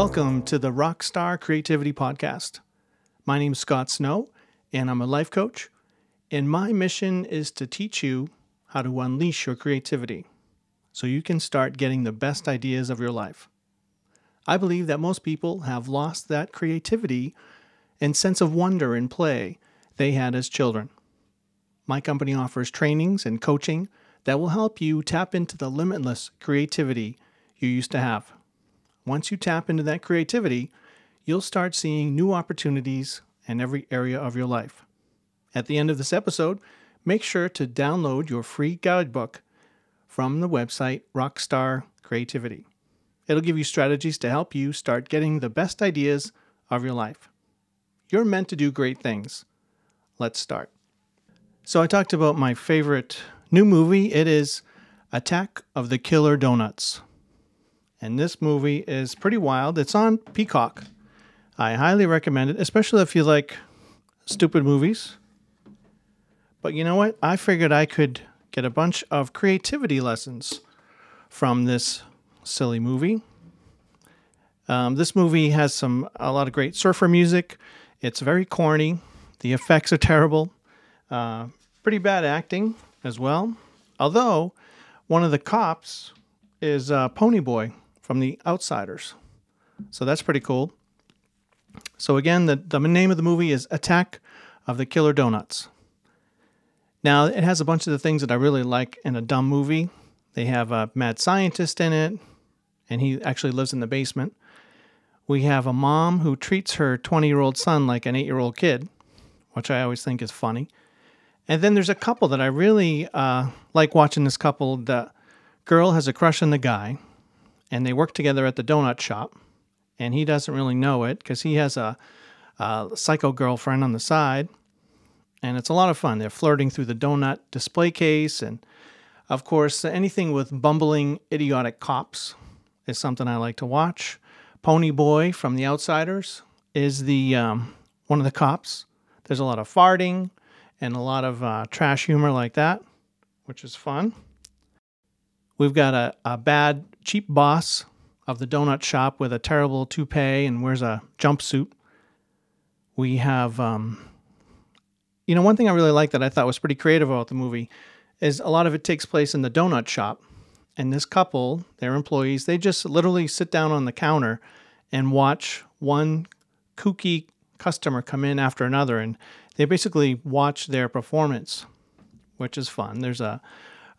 Welcome to the Rockstar Creativity Podcast. My name is Scott Snow, and I'm a life coach. And my mission is to teach you how to unleash your creativity so you can start getting the best ideas of your life. I believe that most people have lost that creativity and sense of wonder and play they had as children. My company offers trainings and coaching that will help you tap into the limitless creativity you used to have. Once you tap into that creativity, you'll start seeing new opportunities in every area of your life. At the end of this episode, make sure to download your free guidebook from the website Rockstar Creativity. It'll give you strategies to help you start getting the best ideas of your life. You're meant to do great things. Let's start. So, I talked about my favorite new movie. It is Attack of the Killer Donuts. And this movie is pretty wild. It's on Peacock. I highly recommend it, especially if you like stupid movies. But you know what? I figured I could get a bunch of creativity lessons from this silly movie. Um, this movie has some a lot of great surfer music. It's very corny. The effects are terrible. Uh, pretty bad acting as well. Although one of the cops is uh, Ponyboy from The Outsiders, so that's pretty cool. So again, the, the name of the movie is Attack of the Killer Donuts. Now it has a bunch of the things that I really like in a dumb movie. They have a mad scientist in it, and he actually lives in the basement. We have a mom who treats her 20 year old son like an eight year old kid, which I always think is funny. And then there's a couple that I really uh, like watching this couple. The girl has a crush on the guy, and they work together at the donut shop. And he doesn't really know it because he has a, a psycho girlfriend on the side. And it's a lot of fun. They're flirting through the donut display case. And of course, anything with bumbling, idiotic cops is something I like to watch. Pony Boy from The Outsiders is the um, one of the cops. There's a lot of farting and a lot of uh, trash humor like that, which is fun. We've got a, a bad, cheap boss of the donut shop with a terrible toupee and wears a jumpsuit. We have, um, you know, one thing I really like that I thought was pretty creative about the movie is a lot of it takes place in the donut shop and this couple, their employees, they just literally sit down on the counter and watch one kooky customer come in after another and they basically watch their performance, which is fun. There's a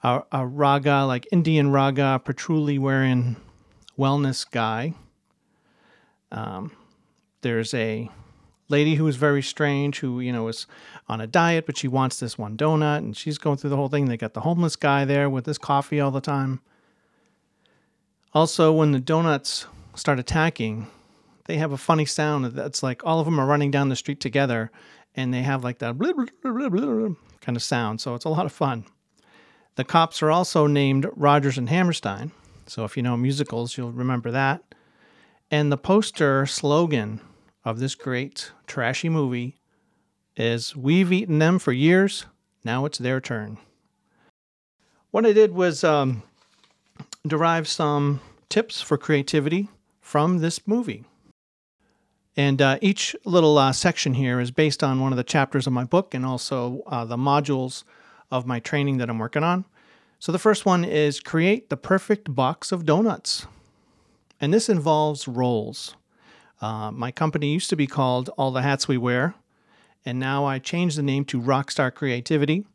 a, a raga, like Indian raga, patchouli wearing wellness guy. Um, there's a lady who is very strange who you know is on a diet but she wants this one donut and she's going through the whole thing they got the homeless guy there with his coffee all the time also, when the donuts start attacking, they have a funny sound that's like all of them are running down the street together and they have like that kind of sound. So it's a lot of fun. The cops are also named Rodgers and Hammerstein. So if you know musicals, you'll remember that. And the poster slogan of this great trashy movie is We've eaten them for years, now it's their turn. What I did was um, derive some tips for creativity from this movie. And uh, each little uh, section here is based on one of the chapters of my book and also uh, the modules of my training that I'm working on. So the first one is create the perfect box of donuts. And this involves roles. Uh, my company used to be called All the Hats We Wear, and now I changed the name to Rockstar Creativity.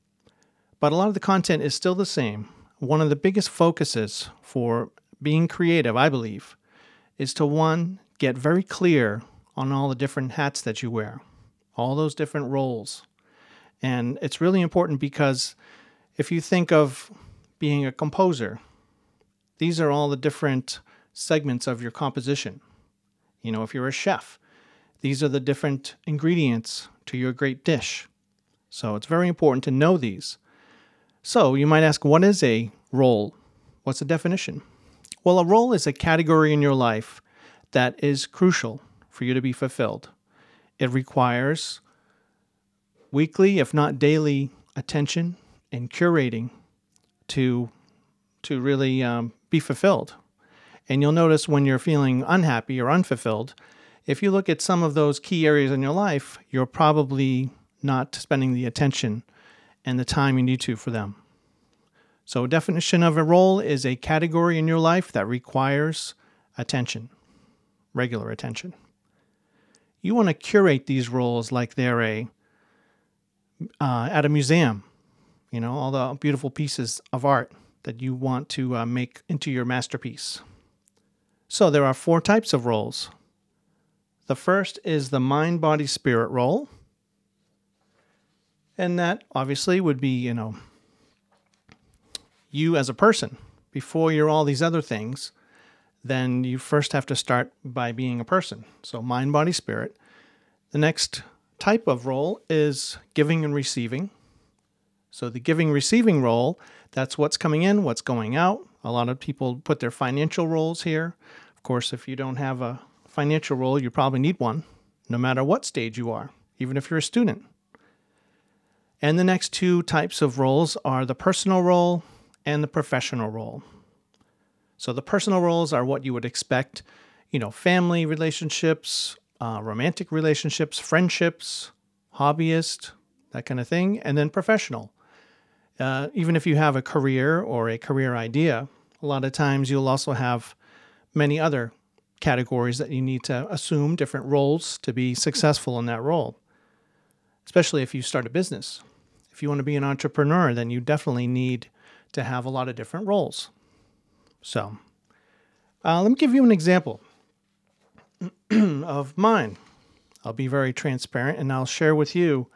But a lot of the content is still the same one of the biggest focuses for being creative, I believe, is to one, get very clear on all the different hats that you wear, all those different roles. And it's really important because if you think of being a composer, these are all the different segments of your composition. You know, if you're a chef, these are the different ingredients to your great dish. So it's very important to know these. So you might ask, what is a role? What's the definition? Well, a role is a category in your life that is crucial for you to be fulfilled. It requires weekly, if not daily, attention and curating to to really um, be fulfilled. And you'll notice when you're feeling unhappy or unfulfilled, if you look at some of those key areas in your life, you're probably not spending the attention and the time you need to for them. So, definition of a role is a category in your life that requires attention, regular attention. You want to curate these roles like they're a uh, at a museum, you know, all the beautiful pieces of art that you want to uh, make into your masterpiece. So, there are four types of roles. The first is the mind body spirit role. And that obviously would be, you know, you as a person. Before you're all these other things, then you first have to start by being a person. So, mind, body, spirit. The next type of role is giving and receiving. So, the giving receiving role, that's what's coming in, what's going out. A lot of people put their financial roles here. Of course, if you don't have a financial role, you probably need one, no matter what stage you are, even if you're a student. And the next two types of roles are the personal role and the professional role. So the personal roles are what you would expect, you know, family relationships, uh, romantic relationships, friendships, hobbyist, that kind of thing, and then professional. Uh, even if you have a career or a career idea, a lot of times you'll also have many other categories that you need to assume different roles to be successful in that role, especially if you start a business. If you want to be an entrepreneur, then you definitely need to have a lot of different roles. So, uh, let me give you an example of mine. I'll be very transparent and I'll share with you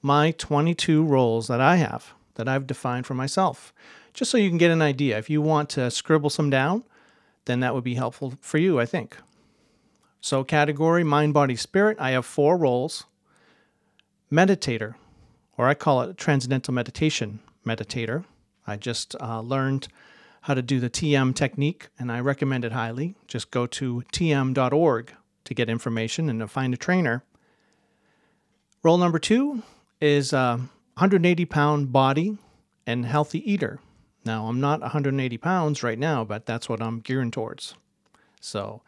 my 22 roles that I have, that I've defined for myself, just so you can get an idea. If you want to scribble some down, then that would be helpful for you, I think. So, category mind, body, spirit, I have four roles meditator, or I call it transcendental meditation meditator. I just uh, learned how to do the TM technique, and I recommend it highly. Just go to tm.org to get information and to find a trainer. Role number two is a 180 pound body and healthy eater. Now, I'm not 180 pounds right now, but that's what I'm gearing towards. So,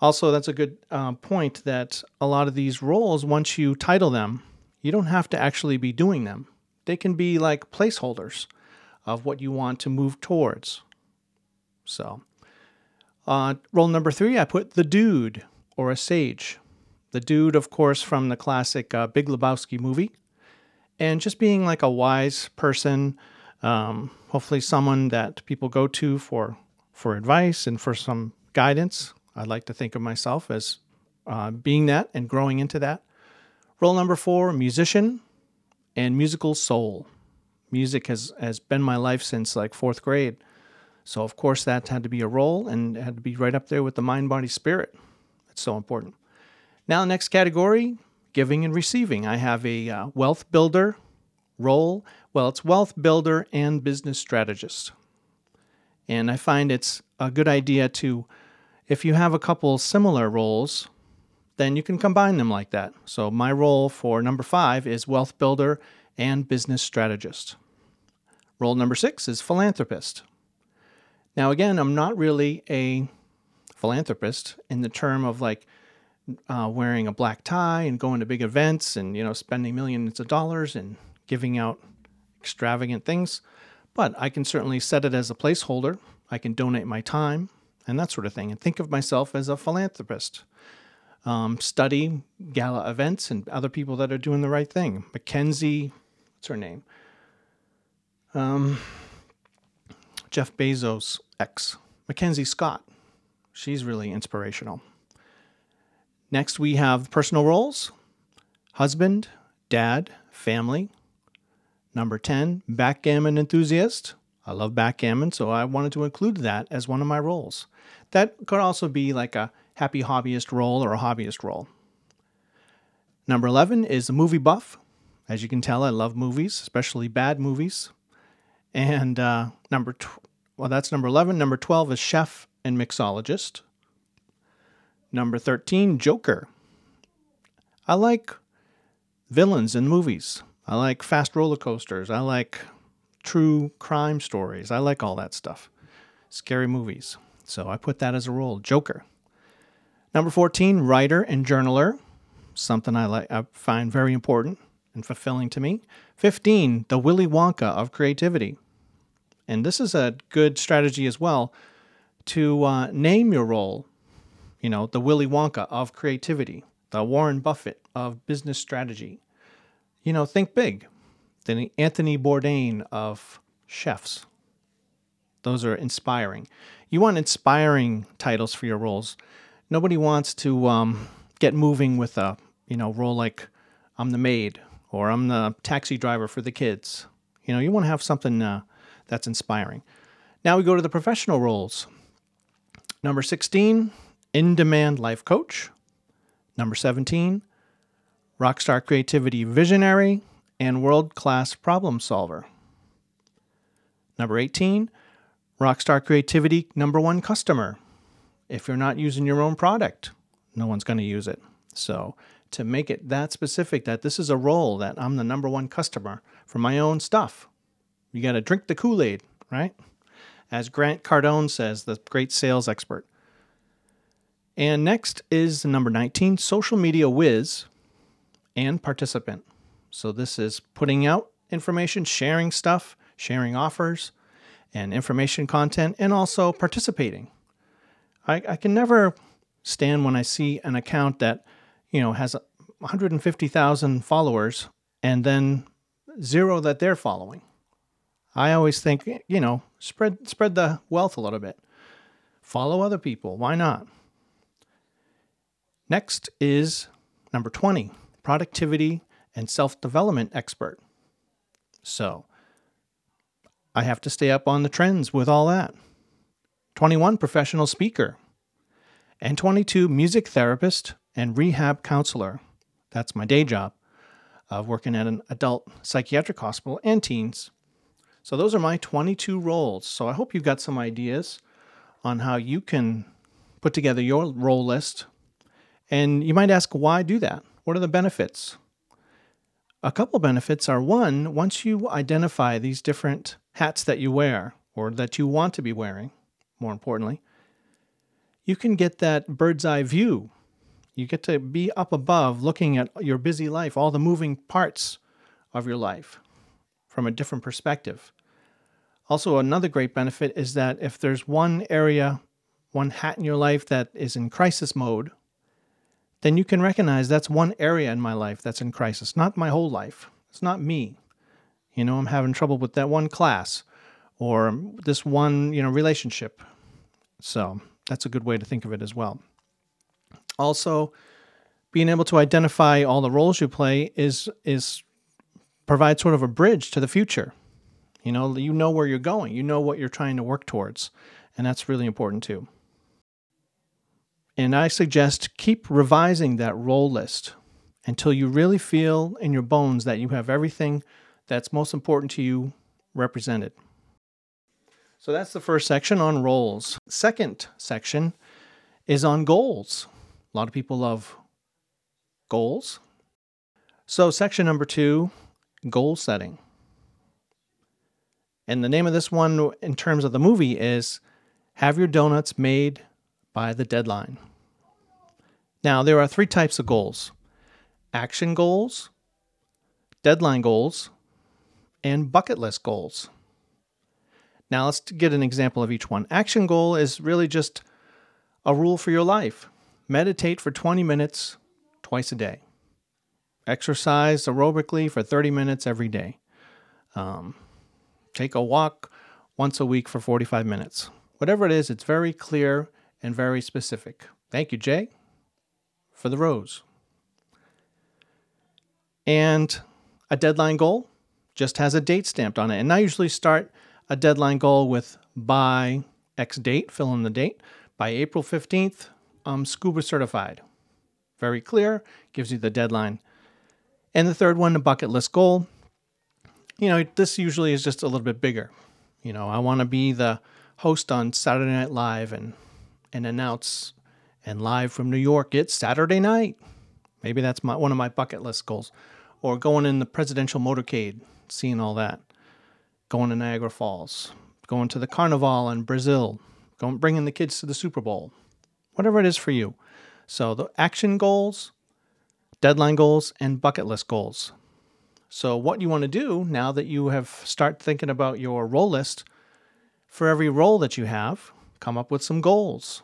also, that's a good uh, point that a lot of these roles, once you title them, you don't have to actually be doing them. They can be like placeholders of what you want to move towards. So, uh, role number three, I put the dude or a sage. The dude, of course, from the classic uh, Big Lebowski movie. And just being like a wise person, um, hopefully someone that people go to for, for advice and for some guidance. I'd like to think of myself as uh, being that and growing into that. Role number four, musician and musical soul music has, has been my life since like fourth grade. So, of course, that had to be a role and had to be right up there with the mind, body, spirit. It's so important. Now, next category giving and receiving. I have a uh, wealth builder role. Well, it's wealth builder and business strategist. And I find it's a good idea to, if you have a couple similar roles, then you can combine them like that. So, my role for number five is wealth builder and business strategist. Role number six is philanthropist. Now, again, I'm not really a philanthropist in the term of like uh, wearing a black tie and going to big events and you know spending millions of dollars and giving out extravagant things. But I can certainly set it as a placeholder. I can donate my time and that sort of thing, and think of myself as a philanthropist. Um, study gala events and other people that are doing the right thing. Mackenzie, what's her name? Um, Jeff Bezos' ex, Mackenzie Scott. She's really inspirational. Next, we have personal roles husband, dad, family. Number 10, backgammon enthusiast. I love backgammon, so I wanted to include that as one of my roles. That could also be like a happy hobbyist role or a hobbyist role. Number 11 is a movie buff. As you can tell, I love movies, especially bad movies. And uh, number, tw- well, that's number 11. Number 12 is chef and mixologist. Number 13, Joker. I like villains in movies. I like fast roller coasters. I like true crime stories. I like all that stuff. Scary movies. So I put that as a role, Joker. Number 14, writer and journaler, something I like I find very important and fulfilling to me. 15, the Willy Wonka of creativity. And this is a good strategy as well to uh, name your role. You know, the Willy Wonka of creativity, the Warren Buffett of business strategy. You know, think big. The Anthony Bourdain of chefs. Those are inspiring. You want inspiring titles for your roles. Nobody wants to um, get moving with a you know role like I'm the maid or I'm the taxi driver for the kids. You know, you want to have something uh, that's inspiring. Now we go to the professional roles. Number 16, in demand life coach. Number 17, rockstar creativity visionary and world class problem solver. Number 18, rockstar creativity number one customer. If you're not using your own product, no one's going to use it. So, to make it that specific that this is a role that I'm the number one customer for my own stuff, you got to drink the Kool Aid, right? As Grant Cardone says, the great sales expert. And next is number 19, social media whiz and participant. So this is putting out information, sharing stuff, sharing offers and information content, and also participating. I, I can never stand when I see an account that, you know, has 150,000 followers and then zero that they're following. I always think, you know, spread spread the wealth a little bit. Follow other people. Why not? Next is number 20, productivity and self-development expert. So, I have to stay up on the trends with all that. 21 professional speaker and 22 music therapist and rehab counselor. That's my day job of working at an adult psychiatric hospital and teens. So those are my 22 roles. So I hope you've got some ideas on how you can put together your role list. And you might ask, why do that? What are the benefits? A couple benefits are one, once you identify these different hats that you wear or that you want to be wearing, more importantly, you can get that bird's eye view. You get to be up above looking at your busy life, all the moving parts of your life from a different perspective. Also, another great benefit is that if there's one area, one hat in your life that is in crisis mode, then you can recognize that's one area in my life that's in crisis, not my whole life. It's not me. You know, I'm having trouble with that one class or this one, you know, relationship. So, that's a good way to think of it as well. Also, being able to identify all the roles you play is is provide sort of a bridge to the future. You know, you know where you're going, you know what you're trying to work towards, and that's really important too. And I suggest keep revising that role list until you really feel in your bones that you have everything that's most important to you represented. So that's the first section on roles. Second section is on goals. A lot of people love goals. So, section number two goal setting. And the name of this one, in terms of the movie, is Have Your Donuts Made by the Deadline. Now, there are three types of goals action goals, deadline goals, and bucket list goals. Now, let's get an example of each one. Action goal is really just a rule for your life meditate for 20 minutes twice a day, exercise aerobically for 30 minutes every day. Um, take a walk once a week for 45 minutes. Whatever it is, it's very clear and very specific. Thank you, Jay, for the rose. And a deadline goal just has a date stamped on it. And I usually start a deadline goal with by X date, fill in the date. By April 15th, I'm scuba certified. Very clear, gives you the deadline. And the third one, the bucket list goal, you know, this usually is just a little bit bigger. You know, I want to be the host on Saturday Night Live and and announce and live from New York. It's Saturday night. Maybe that's my one of my bucket list goals. Or going in the presidential motorcade, seeing all that. Going to Niagara Falls. Going to the Carnival in Brazil. going bringing the kids to the Super Bowl, whatever it is for you. So the action goals, deadline goals, and bucket list goals. So what you want to do now that you have start thinking about your role list, for every role that you have, come up with some goals.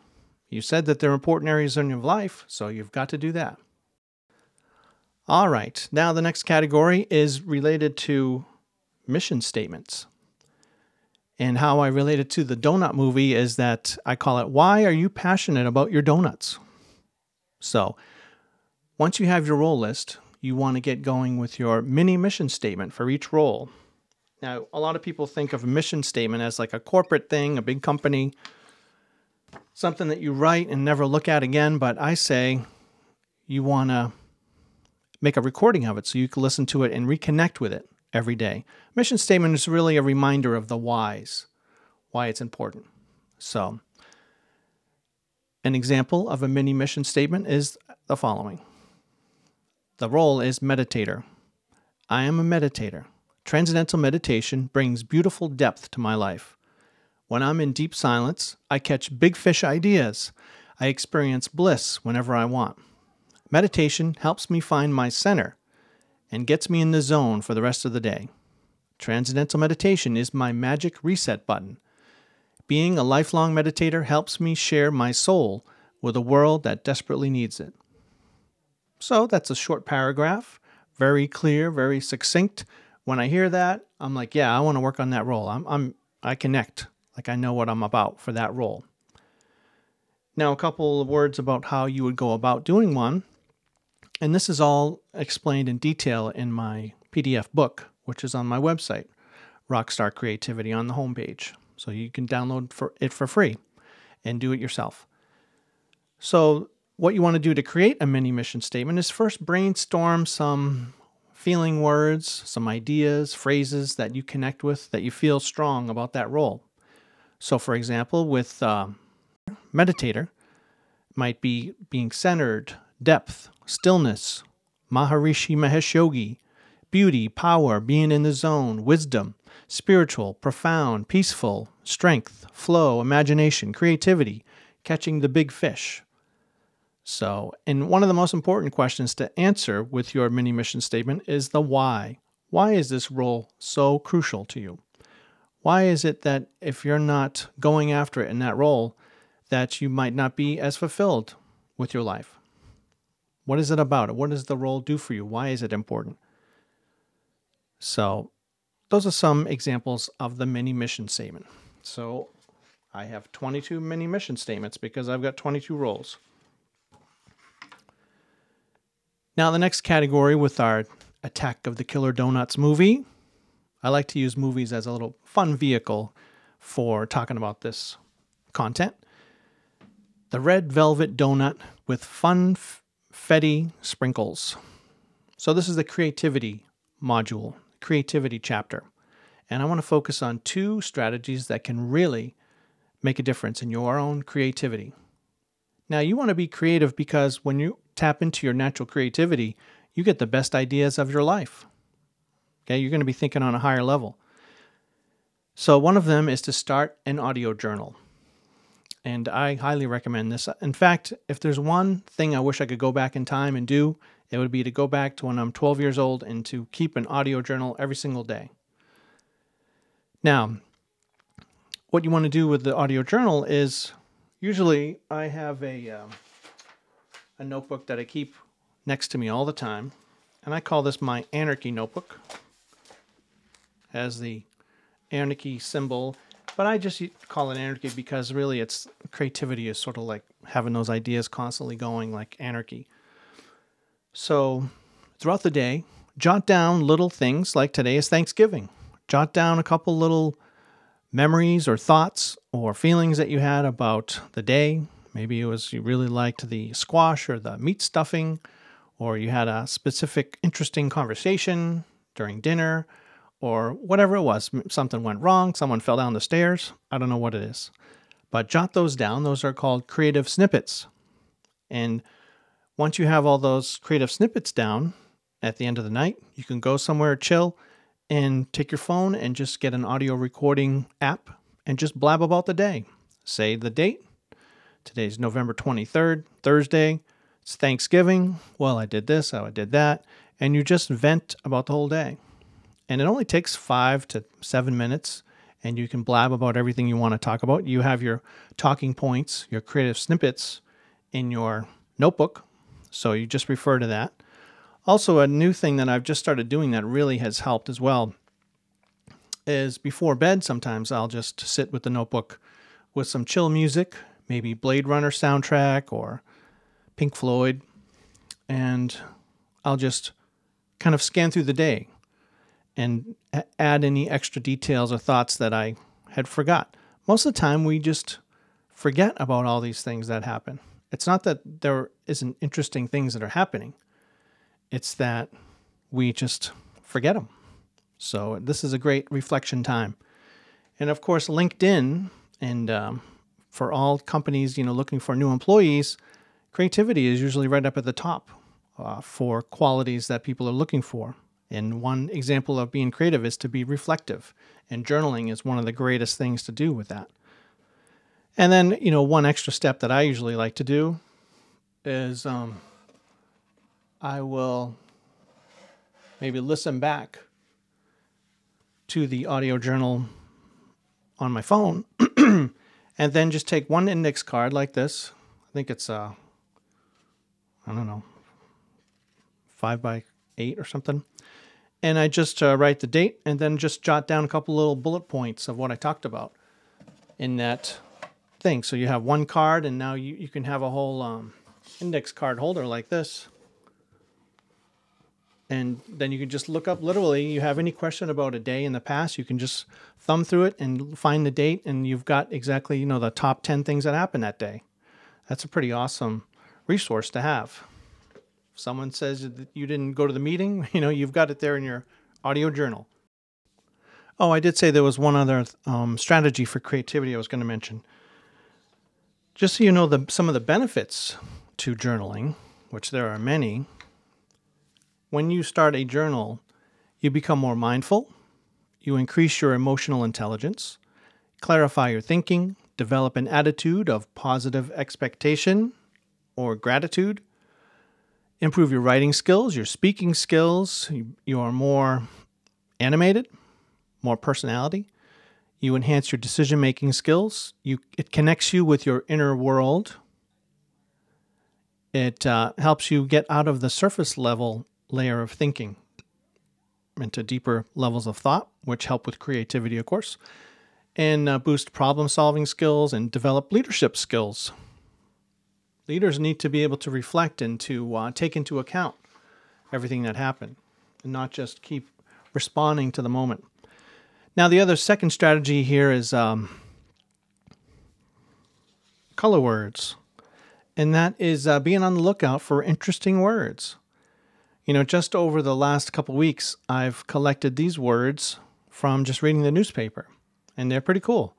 You said that they're important areas in your life, so you've got to do that. All right, now the next category is related to mission statements. And how I relate it to the donut movie is that I call it Why Are You Passionate About Your Donuts? So, once you have your role list, you want to get going with your mini mission statement for each role. Now, a lot of people think of a mission statement as like a corporate thing, a big company, something that you write and never look at again. But I say you want to make a recording of it so you can listen to it and reconnect with it every day. Mission statement is really a reminder of the whys, why it's important. So, an example of a mini mission statement is the following The role is meditator. I am a meditator. Transcendental meditation brings beautiful depth to my life. When I'm in deep silence, I catch big fish ideas. I experience bliss whenever I want. Meditation helps me find my center and gets me in the zone for the rest of the day. Transcendental meditation is my magic reset button. Being a lifelong meditator helps me share my soul with a world that desperately needs it. So that's a short paragraph, very clear, very succinct. When I hear that, I'm like, yeah, I want to work on that role. I'm, I'm I connect, like I know what I'm about for that role. Now, a couple of words about how you would go about doing one. And this is all explained in detail in my PDF book, which is on my website, Rockstar Creativity, on the homepage. So you can download for it for free and do it yourself. So, what you want to do to create a mini mission statement is first brainstorm some feeling words, some ideas, phrases that you connect with, that you feel strong about that role. So, for example, with uh, meditator, might be being centered, depth, stillness, Maharishi Mahesh Yogi, beauty, power, being in the zone, wisdom, spiritual, profound, peaceful, strength, flow, imagination, creativity, catching the big fish. So, and one of the most important questions to answer with your mini mission statement is the why. Why is this role so crucial to you? Why is it that if you're not going after it in that role, that you might not be as fulfilled with your life? What is it about? What does the role do for you? Why is it important? So, those are some examples of the mini mission statement. So, I have 22 mini mission statements because I've got 22 roles. Now, the next category with our Attack of the Killer Donuts movie, I like to use movies as a little fun vehicle for talking about this content. The Red Velvet Donut with fun f- sprinkles. So, this is the creativity module, creativity chapter. And I want to focus on two strategies that can really make a difference in your own creativity. Now, you want to be creative because when you tap into your natural creativity, you get the best ideas of your life. Okay, you're going to be thinking on a higher level. So, one of them is to start an audio journal and I highly recommend this. In fact, if there's one thing I wish I could go back in time and do, it would be to go back to when I'm 12 years old and to keep an audio journal every single day. Now, what you want to do with the audio journal is usually I have a uh, a notebook that I keep next to me all the time, and I call this my anarchy notebook. Has the anarchy symbol but I just call it anarchy because really it's creativity is sort of like having those ideas constantly going like anarchy. So throughout the day, jot down little things like today is Thanksgiving. Jot down a couple little memories or thoughts or feelings that you had about the day. Maybe it was you really liked the squash or the meat stuffing, or you had a specific interesting conversation during dinner, or whatever it was. Something went wrong, someone fell down the stairs. I don't know what it is. But jot those down. Those are called creative snippets. And once you have all those creative snippets down at the end of the night, you can go somewhere chill and take your phone and just get an audio recording app and just blab about the day. say the date. Today's November 23rd, Thursday. It's Thanksgiving. Well, I did this, I did that. And you just vent about the whole day. And it only takes five to seven minutes, and you can blab about everything you want to talk about. You have your talking points, your creative snippets in your notebook. So you just refer to that. Also, a new thing that I've just started doing that really has helped as well is before bed, sometimes I'll just sit with the notebook with some chill music, maybe Blade Runner soundtrack or Pink Floyd, and I'll just kind of scan through the day and add any extra details or thoughts that I had forgot. Most of the time, we just forget about all these things that happen. It's not that there isn't interesting things that are happening. It's that we just forget them. So this is a great reflection time. And of course, LinkedIn and um, for all companies, you know, looking for new employees, creativity is usually right up at the top uh, for qualities that people are looking for. And one example of being creative is to be reflective, and journaling is one of the greatest things to do with that. And then, you know, one extra step that I usually like to do is um, I will maybe listen back to the audio journal on my phone and then just take one index card like this. I think it's, uh, I don't know, five by eight or something. And I just uh, write the date and then just jot down a couple little bullet points of what I talked about in that thing. So you have one card, and now you, you can have a whole um, index card holder like this and then you can just look up literally you have any question about a day in the past you can just thumb through it and find the date and you've got exactly you know the top 10 things that happened that day. That's a pretty awesome resource to have. If someone says that you didn't go to the meeting you know you've got it there in your audio journal. Oh i did say there was one other um, strategy for creativity i was going to mention. Just so you know the, some of the benefits to journaling which there are many when you start a journal, you become more mindful, you increase your emotional intelligence, clarify your thinking, develop an attitude of positive expectation or gratitude, improve your writing skills, your speaking skills, you are more animated, more personality. You enhance your decision making skills. You, it connects you with your inner world. It uh, helps you get out of the surface level layer of thinking into deeper levels of thought, which help with creativity, of course, and uh, boost problem solving skills and develop leadership skills. Leaders need to be able to reflect and to uh, take into account everything that happened and not just keep responding to the moment. Now, the other second strategy here is um, color words, and that is uh, being on the lookout for interesting words. You know, just over the last couple weeks, I've collected these words from just reading the newspaper, and they're pretty cool.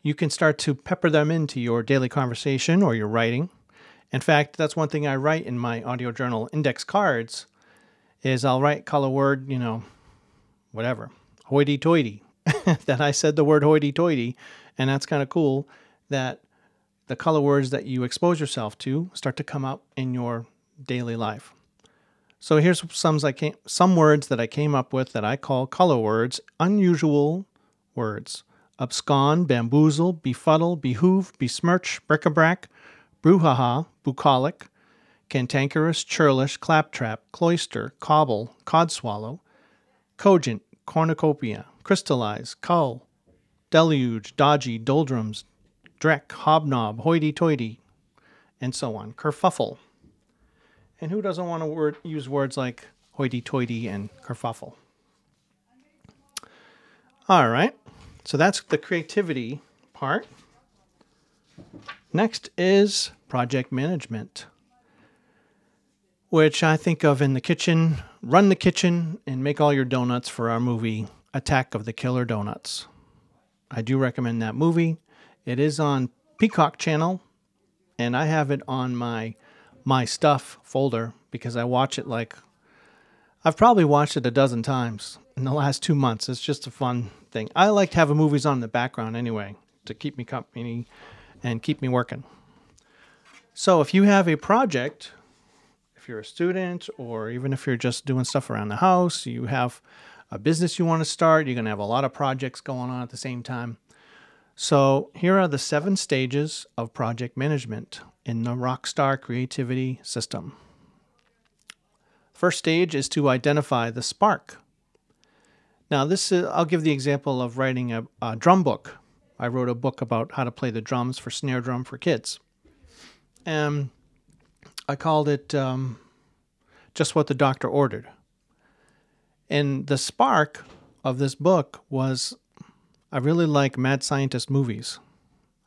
You can start to pepper them into your daily conversation or your writing. In fact, that's one thing I write in my audio journal index cards is I'll write color word, you know, whatever, hoity-toity. that I said the word hoity-toity, and that's kind of cool that the color words that you expose yourself to start to come up in your daily life. So here's some I came, some words that I came up with that I call color words, unusual words. Abscond, bamboozle, befuddle, behoove, besmirch, bric-a-brac, brouhaha, bucolic, cantankerous, churlish, claptrap, cloister, cobble, codswallow, cogent, cornucopia, crystallize, cull, deluge, dodgy, doldrums, dreck, hobnob, hoity-toity, and so on. Kerfuffle. And who doesn't want to word, use words like hoity toity and kerfuffle? All right. So that's the creativity part. Next is project management, which I think of in the kitchen. Run the kitchen and make all your donuts for our movie Attack of the Killer Donuts. I do recommend that movie. It is on Peacock Channel, and I have it on my my stuff folder because I watch it like I've probably watched it a dozen times in the last two months. It's just a fun thing. I like to have movies on in the background anyway to keep me company and keep me working. So if you have a project, if you're a student or even if you're just doing stuff around the house, you have a business you want to start, you're going to have a lot of projects going on at the same time. So, here are the seven stages of project management in the Rockstar Creativity System. First stage is to identify the spark. Now, this is, I'll give the example of writing a, a drum book. I wrote a book about how to play the drums for snare drum for kids. And I called it um, Just What the Doctor Ordered. And the spark of this book was I really like mad scientist movies.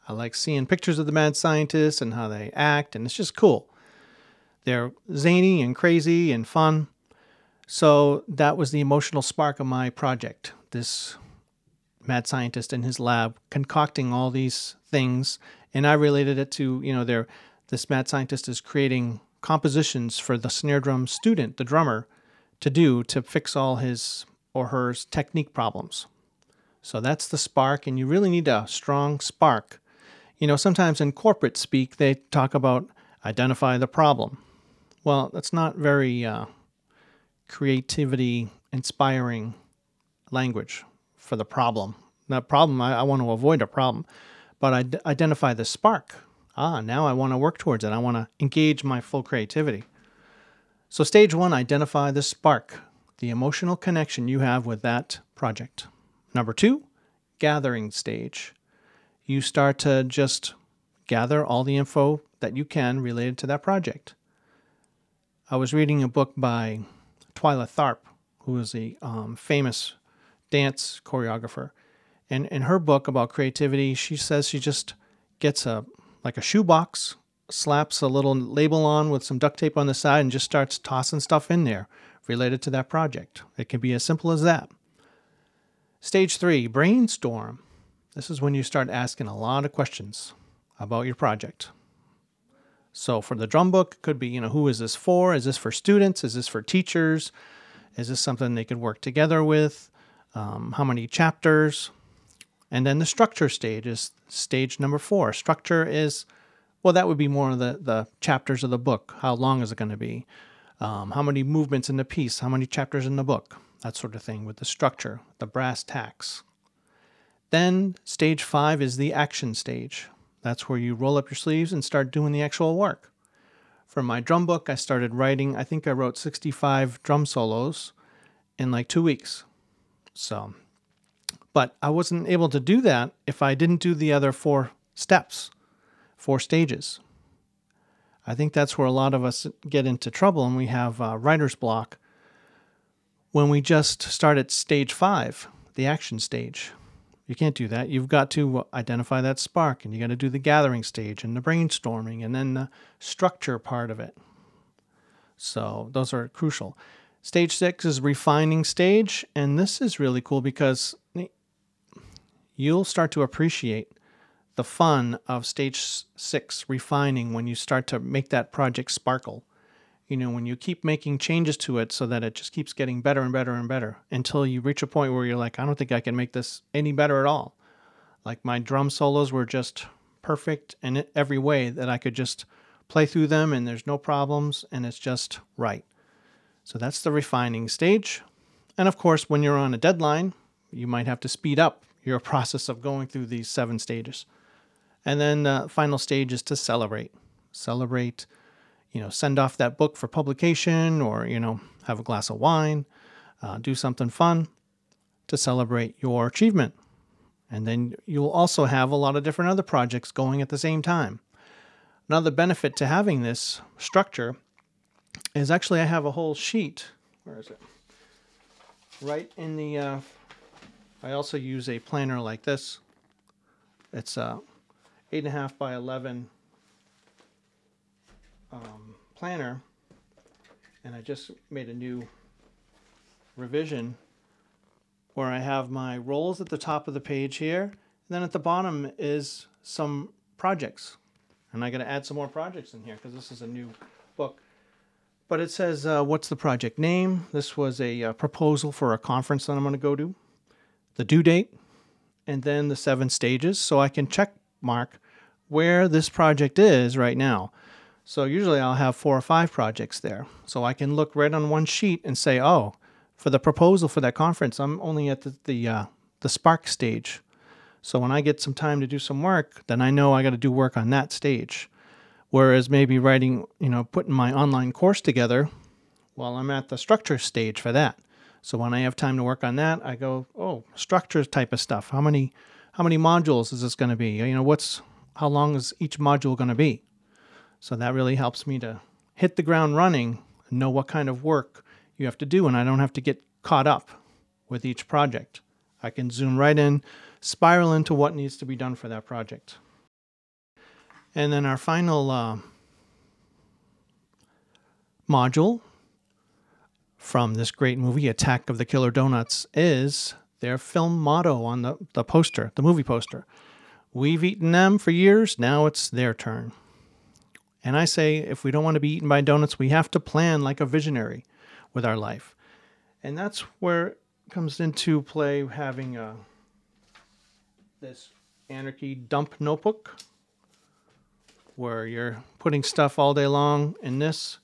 I like seeing pictures of the mad scientists and how they act, and it's just cool. They're zany and crazy and fun. So that was the emotional spark of my project. This mad scientist in his lab concocting all these things, and I related it to you know their this mad scientist is creating compositions for the snare drum student, the drummer, to do to fix all his or her technique problems. So that's the spark, and you really need a strong spark. You know, sometimes in corporate speak, they talk about identify the problem. Well, that's not very uh, creativity inspiring language for the problem. That problem, I, I want to avoid a problem, but I d- identify the spark. Ah, now I want to work towards it. I want to engage my full creativity. So, stage one, identify the spark, the emotional connection you have with that project. Number two, gathering stage. You start to just gather all the info that you can related to that project. I was reading a book by Twyla Tharp, who is a um, famous dance choreographer. And in her book about creativity, she says she just gets a like a shoebox, slaps a little label on with some duct tape on the side, and just starts tossing stuff in there related to that project. It can be as simple as that. Stage three, brainstorm. This is when you start asking a lot of questions about your project. So for the drum book, it could be, you know, who is this for? Is this for students? Is this for teachers? Is this something they could work together with? Um, how many chapters? And then the structure stage is stage number four. Structure is, well, that would be more of the, the chapters of the book. How long is it going to be? Um, how many movements in the piece? How many chapters in the book? that sort of thing with the structure, the brass tacks. Then stage five is the action stage. That's where you roll up your sleeves and start doing the actual work. For my drum book, I started writing, I think I wrote 65 drum solos in like two weeks. So, but I wasn't able to do that if I didn't do the other four steps, four stages. I think that's where a lot of us get into trouble and we have writer's block when we just start at stage five, the action stage. You can't do that. You've got to uh, identify that spark and you got to do the gathering stage and the brainstorming and then the structure part of it. So those are crucial. Stage six is refining stage, and this is really cool because you'll start to appreciate the fun of stage six refining when you start to make that project sparkle you know, when you keep making changes to it so that it just keeps getting better and better and better until you reach a point where you're like, I don't think I can make this any better at all. Like my drum solos were just perfect in every way that I could just play through them and there's no problems and it's just right. So that's the refining stage. And of course, when you're on a deadline, you might have to speed up your process of going through these seven stages. And then the final stage is to celebrate. Celebrate you know, send off that book for publication or, you know, have a glass of wine, uh, do something fun to celebrate your achievement. And then you'll also have a lot of different other projects going at the same time. Another benefit to having this structure is actually I have a whole sheet. Where is it? Right in the. Uh, I also use a planner like this. It's uh, eight and a half by eleven um, planner, and I just made a new revision where I have my roles at the top of the page here, and then at the bottom is some projects. And I got to add some more projects in here because this is a new book. But it says, uh, what's the project name? This was a uh, proposal for a conference that I'm going to go to, the due date, and then the seven stages so I can check mark where this project is right now. So usually I'll have four or five projects there. So I can look right on one sheet and say, oh, for the proposal for that conference, I'm only at the the, uh, the Spark stage. So when I get some time to do some work, then I know I got to do work on that stage. Whereas maybe writing, you know, putting my online course together, well, I'm at the structure stage for that. So when I have time to work on that, I go, oh, structure type of stuff. How many how many modules is this going to be? You know, what's how long is each module going to be? So that really helps me to hit the ground running know what kind of work you have to do and I don't have to get caught up with each project. I can zoom right in, spiral into what needs to be done for that project. And then our final uh, module from this great movie, Attack of the Killer Donuts, is their film motto on the, the poster, the movie poster. We've eaten them for years, now it's their turn. And I say, if we don't want to be eaten by donuts, we have to plan like a visionary with our life. And that's where it comes into play having a, uh, this Anarchy dump notebook where you're putting stuff all day long in this.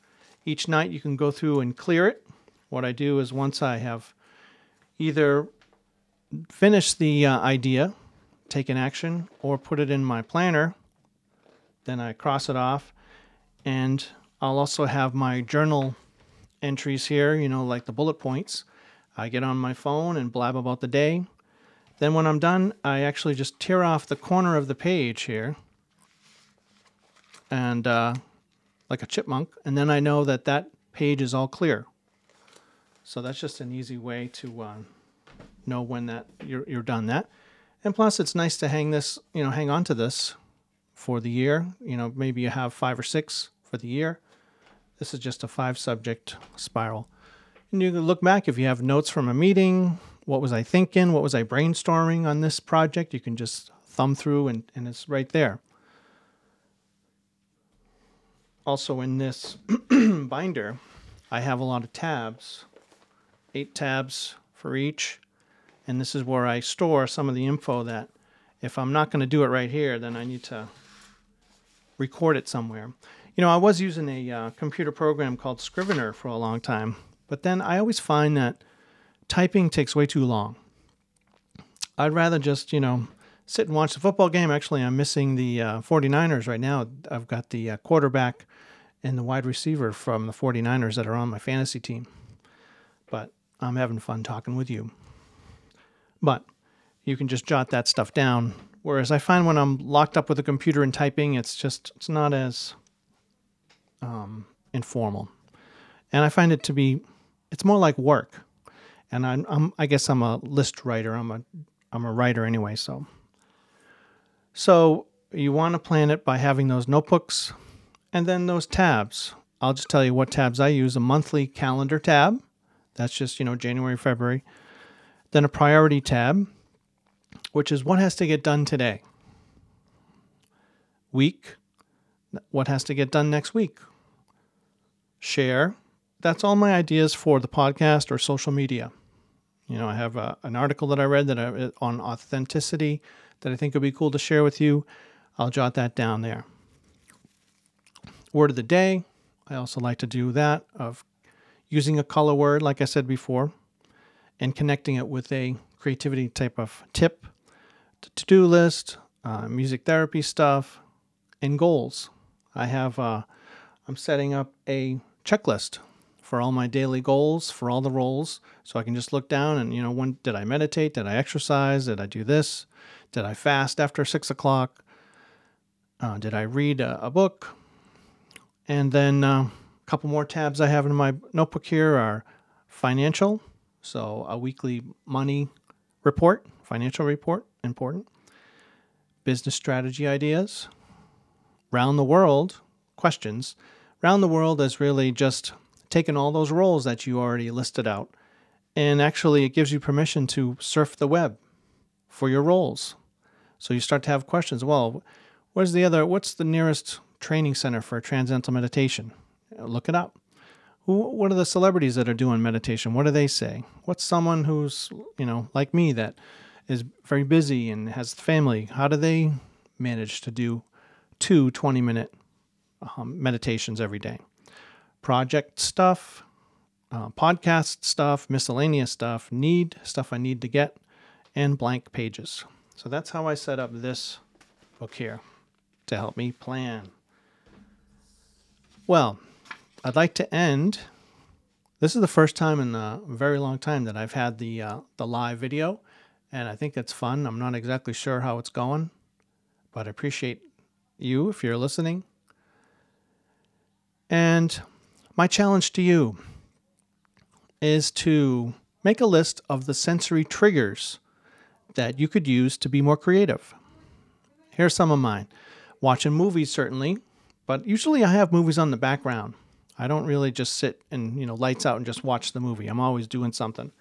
Each night you can go through and clear it. What I do is once I have either finished the uh, idea, taken action, or put it in my planner, then I cross it off. And I'll also have my journal entries here, you know, like the bullet points. I get on my phone and blab about the day. Then when I'm done, I actually just tear off the corner of the page here and uh, like a chipmunk, and then I know that that page is all clear. So that's just an easy way to uh, know when that you're, you're done that. And plus, it's nice to hang this, you know, hang on to this for the year. You know, maybe you have five or six for the year. This is just a five subject spiral. And you can look back if you have notes from a meeting. What was I thinking? What was I brainstorming on this project? You can just thumb through and, and it's right there. Also, in this binder, I have a lot of tabs, eight tabs for each. And this is where I store some of the info that if I'm not going to do it right here, then I need to record it somewhere. You know, I was using a uh, computer program called Scrivener for a long time, but then I always find that typing takes way too long. I'd rather just, you know, sit and watch the football game. Actually, I'm missing the uh, 49ers right now. I've got the uh, quarterback and the wide receiver from the 49ers that are on my fantasy team. But I'm having fun talking with you. But you can just jot that stuff down. Whereas I find when I'm locked up with a computer and typing, it's just, it's not as um, informal, and I find it to be it's more like work. And I'm, I'm I guess I'm a list writer. I'm a I'm a writer anyway. So so you want to plan it by having those notebooks and then those tabs. I'll just tell you what tabs I use. A monthly calendar tab. That's just, you know, January, February. Then a priority tab, which is what has to get done today. Week, what has to get done next week share. That's all my ideas for the podcast or social media. You know, I have a, uh, an article that I read that I, on authenticity that I think would be cool to share with you. I'll jot that down there. Word of the day. I also like to do that of using a color word, like I said before, and connecting it with a creativity type of tip, to do list, uh, music therapy stuff, and goals. I have, uh, I'm setting up a checklist for all my daily goals for all the roles so i can just look down and you know when did i meditate? Did i exercise? Did i do this? Did i fast after six o'clock? Uh, did i read a, a, book? And then uh, a couple more tabs i have in my notebook here are financial so a weekly money report financial report important business strategy ideas round the world questions Round the World is really just taking all those roles that you already listed out, and actually it gives you permission to surf the web for your roles. So you start to have questions. Well, where's the other? What's the nearest training center for transcendental meditation? Look it up. Who, what are the celebrities that are doing meditation? What do they say? What's someone who's you know like me that is very busy and has family, how do they manage to do two 20 minute um, meditations every day? Project stuff, uh, podcast stuff, miscellaneous stuff, need stuff I need to get, and blank pages. So that's how I set up this book here to help me plan. Well, I'd like to end. This is the first time in a very long time that I've had the uh, the live video, and I think it's fun. I'm not exactly sure how it's going, but I appreciate you if you're listening. And my challenge to you is to make a list of the sensory triggers that you could use to be more creative. Here's some of mine. Watching movies, certainly, but usually I have movies on the background. I don't really just sit and, you know, lights out and just watch the movie. I'm always doing something.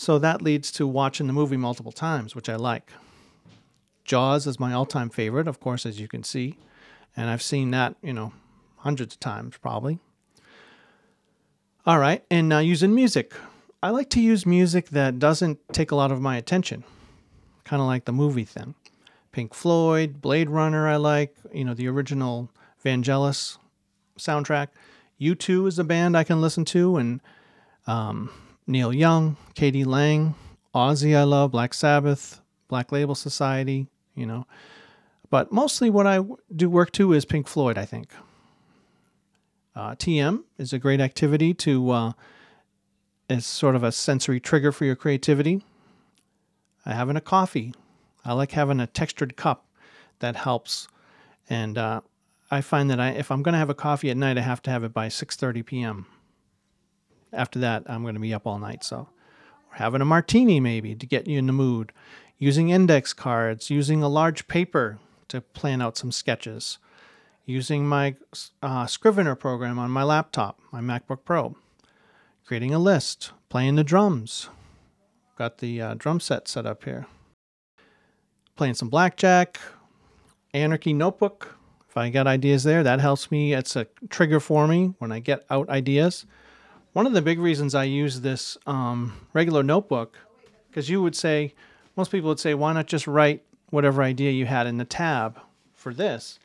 So that leads to watching the movie multiple times, which I like. Jaws is my all time favorite, of course, as you can see. And I've seen that, you know, hundreds of times probably. All right, and now using music. I like to use music that doesn't take a lot of my attention, kind of like the movie thing. Pink Floyd, Blade Runner, I like, you know, the original Vangelis soundtrack. U2 is a band I can listen to, and um, Neil Young, k.d. lang, Ozzy, I love, Black Sabbath, Black Label Society, you know. But mostly what I do work to is Pink Floyd, I think. Uh, TM is a great activity to, uh, it's sort of a sensory trigger for your creativity. Uh, having a coffee. I like having a textured cup that helps. And uh, I find that I, if I'm going to have a coffee at night, I have to have it by 6:30 p.m. After that, I'm going to be up all night. So, or having a martini maybe to get you in the mood. Using index cards, using a large paper to plan out some sketches using my uh, Scrivener program on my laptop, my MacBook Pro, creating a list, playing the drums. Got the uh, drum set set up here. Playing some blackjack, Anarchy Notebook. If I got ideas there, that helps me. It's a trigger for me when I get out ideas. One of the big reasons I use this um, regular notebook, because you would say, most people would say, why not just write whatever idea you had in the tab for this?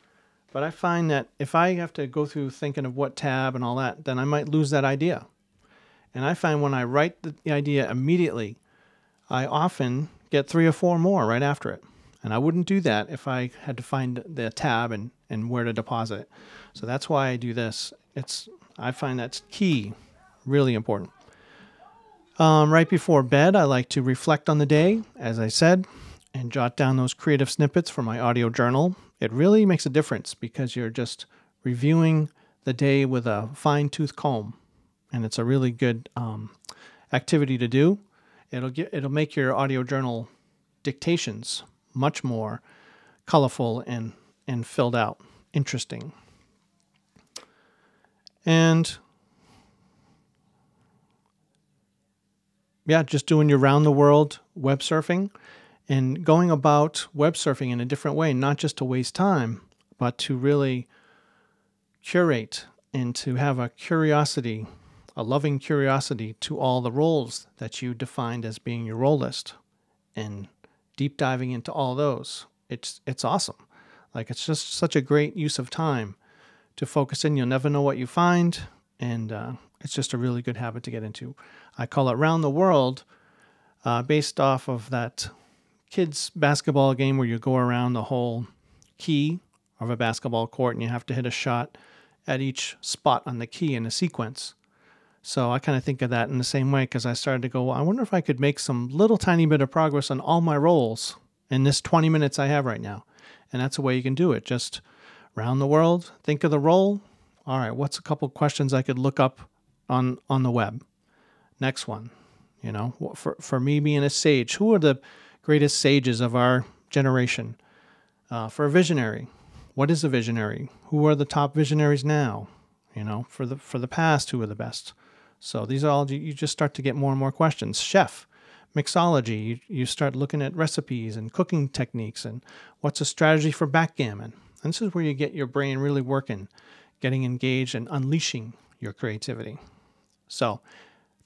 But I find that if I have to go through thinking of what tab and all that, then I might lose that idea. And I find when I write the idea immediately, I often get three or four more right after it. And I wouldn't do that if I had to find the tab and, and where to deposit it. So that's why I do this. It's I find that's key, really important. Um, right before bed, I like to reflect on the day, as I said, and jot down those creative snippets for my audio journal it really makes a difference because you're just reviewing the day with a fine tooth comb, and it's a really good um, activity to do. It'll get it'll make your audio journal dictations much more colorful and and filled out, interesting. And yeah, just doing your round the world web surfing and going about web surfing in a different way, not just to waste time, but to really curate and to have a curiosity, a loving curiosity to all the roles that you defined as being your role list and deep diving into all those. It's it's awesome. Like it's just such a great use of time to focus in. You'll never know what you find, and uh, it's just a really good habit to get into. I call it round the world, uh, based off of that kids basketball game where you go around the whole key of a basketball court and you have to hit a shot at each spot on the key in a sequence. So I kind of think of that in the same way because I started to go, well, I wonder if I could make some little tiny bit of progress on all my roles in this 20 minutes I have right now. And that's a way you can do it. Just round the world, think of the role. All right, what's a couple questions I could look up on on the web? Next one, you know, for for me being a sage, who are the greatest sages of our generation. Uh, for a visionary, what is a visionary? Who are the top visionaries now? You know, for the for the past, who are the best? So these are all you just start to get more and more questions. Chef, mixology, you, you start looking at recipes and cooking techniques and what's a strategy for backgammon. And this is where you get your brain really working, getting engaged and unleashing your creativity. So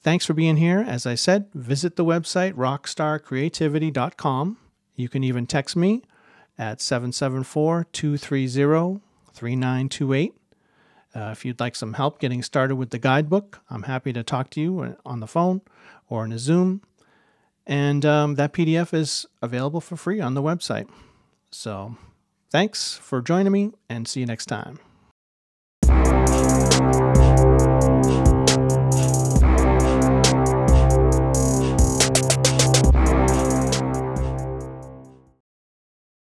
Thanks for being here. As I said, visit the website rockstarcreativity.com. You can even text me at 774 230 3928. Uh, if you'd like some help getting started with the guidebook, I'm happy to talk to you on the phone or in a Zoom. And um, that PDF is available for free on the website. So thanks for joining me and see you next time.